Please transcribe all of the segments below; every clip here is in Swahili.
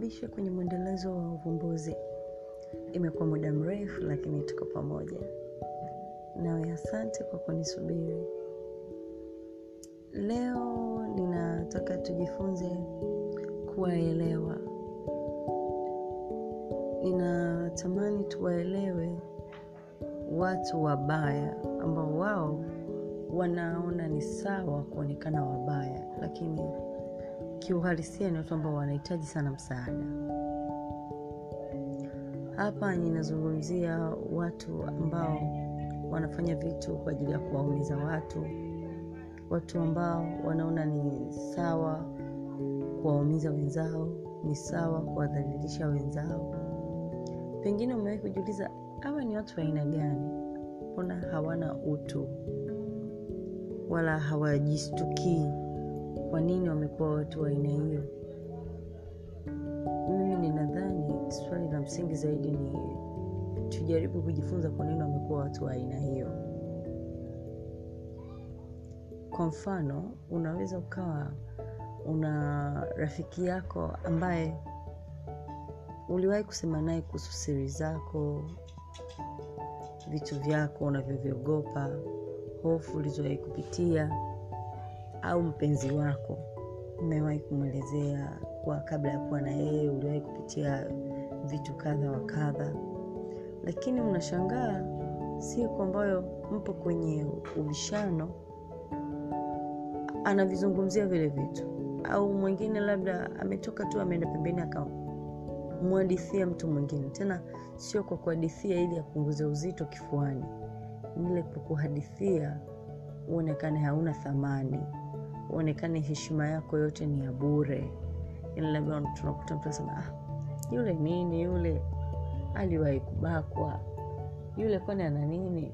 nikukaribishe kwenye mwendelezo wa uvumbuzi. Imekuwa muda mrefu lakini tuko pamoja. Nawe asante kwa kunisubiri. Leo ninataka tujifunze kuwaelewa. Ninatamani tuwaelewe watu wabaya ambao wao wanaona ni sawa kuonekana wabaya lakini kiuhalisia ni watu ambao wanahitaji sana msaada. Hapa ninazungumzia watu ambao wanafanya vitu kwa ajili ya kuwaumiza watu. Watu ambao wanaona ni sawa kuwaumiza wenzao ni sawa kuwadhalilisha wenzao. Pengine umewahi kujiuliza hawa ni watu wa aina gani? Mbona hawana utu? Wala hawajistukii kwa nini wamekuwa watu wa aina hiyo? Mimi ninadhani swali la msingi zaidi ni tujaribu kujifunza kwa nini wamekuwa watu wa aina hiyo. Kwa mfano unaweza ukawa una rafiki yako ambaye uliwahi kusema naye kuhusu siri zako vitu vyako unavyovyogopa hofu ulizowahi kupitia au mpenzi wako. Umewahi kumwelezea kuwa kabla ya kuwa na yeye uliwahi kupitia vitu kadha wa kadha. Lakini unashangaa siku ambayo mpo kwenye ubishano. Anavizungumzia vile vitu. Au mwingine labda ametoka tu ameenda pembeni akamwadithia mtu mwingine. Tena sio kwa kuhadithia ili apunguze uzito kifuani. Ile kwa kuhadithia uonekane hauna thamani uonekane heshima yako yote ni ya bure. Yani labda tunakuta mtu anasema ah, yule nini yule aliwahi kubakwa yule kwani ana nini?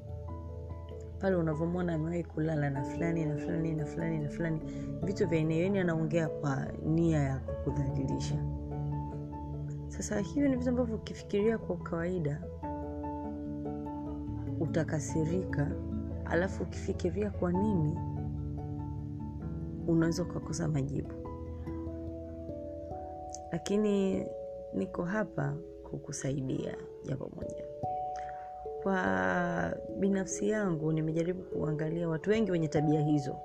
Pale unavyomwona amewahi kulala na fulani na fulani na fulani na fulani. Vitu vya eneo yani anaongea kwa nia ya kukudhalilisha. Sasa hivyo ni vitu ambavyo ukifikiria kwa kawaida utakasirika. Alafu ukifikiria kwa nini unaweza ukakosa majibu. Lakini niko hapa kukusaidia jambo moja. Kwa binafsi yangu nimejaribu kuangalia watu wengi wenye tabia hizo.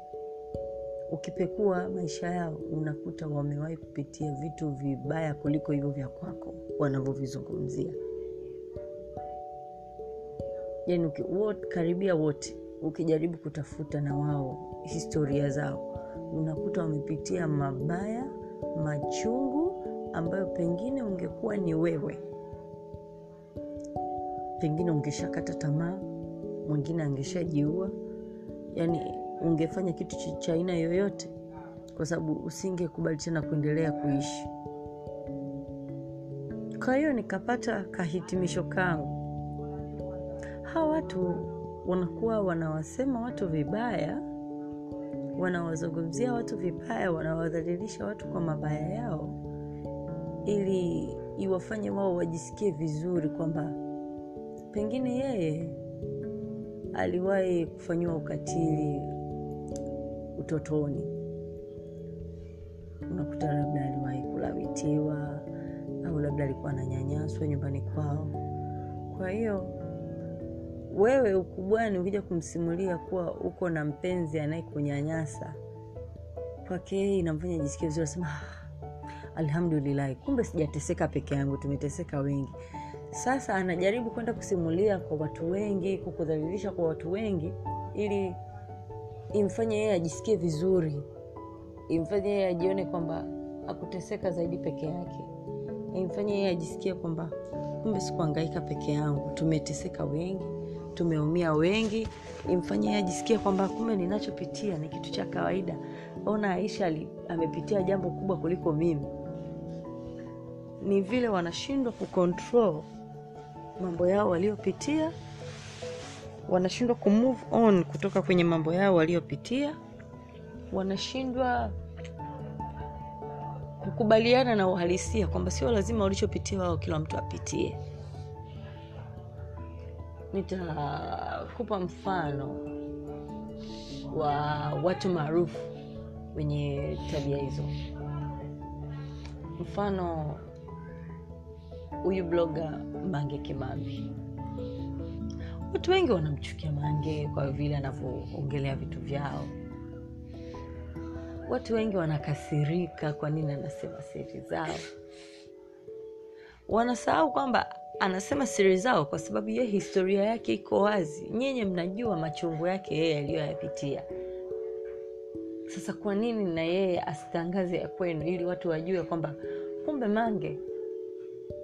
Ukipekua maisha yao unakuta wamewahi kupitia vitu vibaya kuliko hivyo vya kwako wanavyovizungumzia. Yani karibia wote ukijaribu kutafuta na wao historia zao unakuta wamepitia mabaya machungu ambayo pengine ungekuwa ni wewe. Pengine ungeshakata tamaa mwingine angeshajiua. Yani ungefanya kitu cha aina yoyote kwa sababu usingekubali tena kuendelea kuishi. Kwa hiyo nikapata kahitimisho kangu. Hawa watu wanakuwa wanawasema watu vibaya wanawazungumzia watu vibaya wanawadhalilisha watu kwa mabaya yao ili iwafanye wao wajisikie vizuri kwamba pengine yeye aliwahi kufanyiwa ukatili utotoni. Unakuta labda aliwahi kulawitiwa au labda alikuwa ananyanyaswa nyumbani kwao. Kwa hiyo wewe ukubwani ukija kumsimulia kuwa uko na mpenzi anayekunyanyasa kwake yeye inamfanya jisikia vizuri asema ah, alhamdulillahi kumbe sijateseka peke yangu tumeteseka wengi. Sasa anajaribu kwenda kusimulia kwa watu wengi kukudhalilisha kwa watu wengi ili imfanye yeye ajisikie vizuri imfanye yeye ajione kwamba akuteseka zaidi peke yake imfanye yeye ajisikie kwamba kumbe sikuangaika peke yangu tumeteseka wengi tumeumia wengi imfanye ajisikie kwamba kumbe ninachopitia ni kitu cha kawaida. Ona aisha li, amepitia jambo kubwa kuliko mimi. Ni vile wanashindwa kucontrol mambo yao waliopitia wanashindwa kumove on kutoka kwenye mambo yao waliopitia wanashindwa kukubaliana na uhalisia kwamba sio lazima walichopitia wao kila mtu apitie nitakupa mfano wa watu maarufu wenye tabia hizo. Mfano huyu bloga mange kimambi. Watu wengi wanamchukia mange kwa vile anavyoongelea vitu vyao. Watu wengi wanakasirika kwa nini anasema siri zao. Wanasahau kwamba anasema siri zao kwa sababu ye historia yake iko wazi. Nyenye mnajua machungu yake yeye aliyoyapitia. Sasa kwa nini na yeye asitangaze ya kwenu ili watu wajue kwamba kumbe mange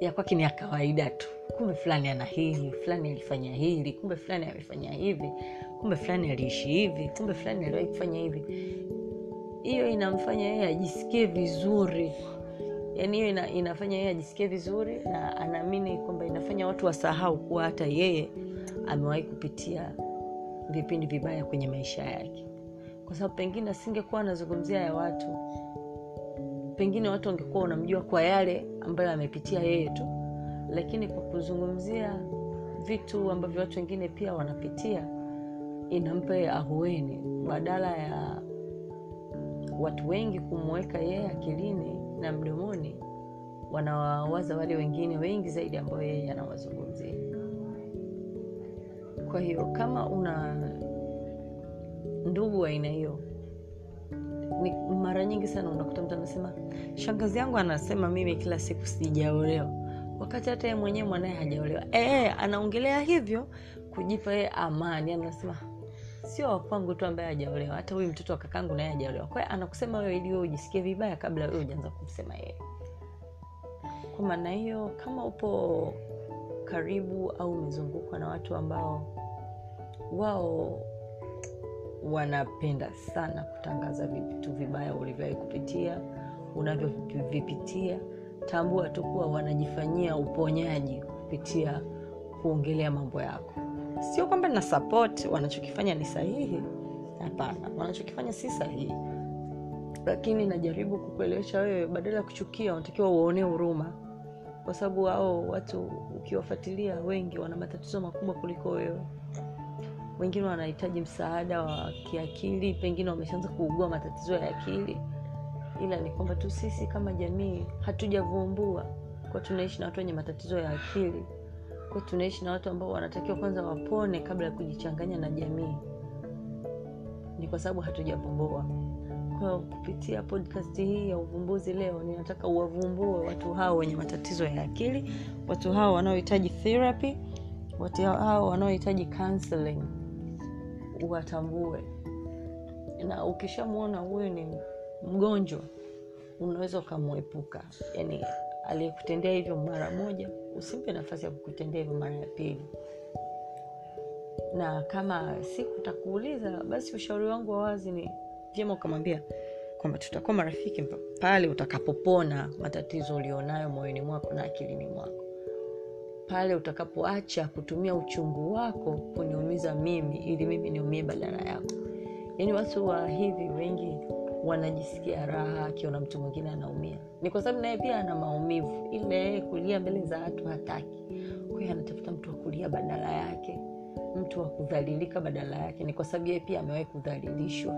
ya kwake ni ya kawaida tu. Kumbe fulani ana hili fulani alifanya hili kumbe fulani amefanya hivi kumbe fulani aliishi hivi kumbe fulani aliwahi kufanya hivi. Hiyo inamfanya yeye ajisikie vizuri yaani hiyo ina, inafanya yeye ajisikie vizuri na anaamini kwamba inafanya watu wasahau kuwa hata yeye amewahi kupitia vipindi vibaya kwenye maisha yake. Kwa sababu pengine asingekuwa anazungumzia ya watu pengine watu wangekuwa wanamjua kwa yale ambayo amepitia yeye tu. Lakini kwa kuzungumzia vitu ambavyo watu wengine pia wanapitia inampa ahueni. Badala ya watu wengi kumweka yeye akilini na mdomoni wanawawaza wale wengine wengi zaidi ambao yeye anawazungumzia. Kwa hiyo kama una ndugu aina hiyo ni mara nyingi sana unakuta mtu anasema shangazi yangu anasema mimi kila siku sijaolewa. Wakati hata yeye mwenyewe mwanaye hajaolewa. E, anaongelea hivyo kujipa yeye amani. Anasema sio wakwangu tu ambaye hajaolewa hata huyu mtoto wa kakangu naye hajaolewa. Kwa anakusema wewe ili wewe ujisikie vibaya kabla wewe ujaanza kumsema yeye. Kwa maana hiyo kama upo karibu au umezungukwa na watu ambao wao wanapenda sana kutangaza vitu vibaya ulivyowahi kupitia unavyovipitia tambua tu kuwa wanajifanyia uponyaji kupitia kuongelea mambo yako sio kwamba na support wanachokifanya ni sahihi. Hapana wanachokifanya si sahihi. Lakini najaribu kukuelewesha wewe badala ya kuchukia unatakiwa uwaonee huruma. Kwa sababu hao watu ukiwafuatilia wengi wana matatizo makubwa kuliko wewe. Wengine wanahitaji msaada wa kiakili pengine wameshaanza kuugua matatizo ya akili. Ila ni kwamba tu sisi kama jamii hatujavumbua kwa tunaishi na watu wenye matatizo ya akili kwa tunaishi na watu ambao wanatakiwa kwanza wapone kabla ya kujichanganya na jamii. Ni kwa sababu hatujavumbua. Kwa kupitia podcast hii ya uvumbuzi leo ninataka uwavumbue watu hao wenye matatizo ya akili watu hao wanaohitaji therapy watu hao wanaohitaji counseling. Uwatambue. Na ukishamwona huyu ni mgonjwa unaweza ukamwepuka. Yani aliyekutendea hivyo mara moja usimpe nafasi ya kukutendea hivyo mara ya pili. Na kama siku takuuliza basi ushauri wangu wa wazi ni vyema ukamwambia kwamba tutakuwa marafiki pale utakapopona matatizo ulionayo moyoni mwako na akilini mwako. Pale utakapoacha kutumia uchungu wako kuniumiza mimi ili mimi niumie badala yako. Yaani watu wa hivi wengi wanajisikia raha akiona mtu mwingine anaumia. Ni kwa sababu naye pia ana maumivu. Ili kulia mbele za watu hataki. Kwahiyo anatafuta mtu wa kulia badala yake. Mtu wa kudhalilika badala yake. Ni kwa sababu yeye pia amewahi kudhalilishwa.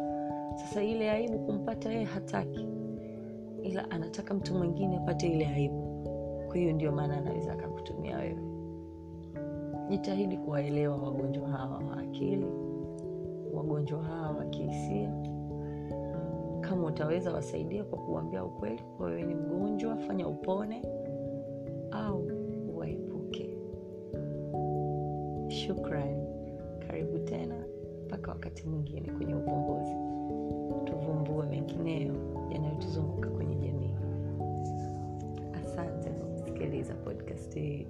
Sasa ile aibu kumpata yeye hataki. Ila anataka mtu mwingine apate ile aibu. Kwa hiyo ndio maana anaweza akakutumia wewe. Jitahidi kuwaelewa wagonjwa hawa wa akili wagonjwa hawa wa kihisia kama utaweza wasaidia kwa kuambia ukweli kwa wewe ni mgonjwa fanya upone au waepuke shukran. Karibu tena mpaka wakati mwingine kwenye uvumbuzi tuvumbue mengineyo yanayotuzunguka kwenye jamii. Asante kwa kusikiliza podcast hii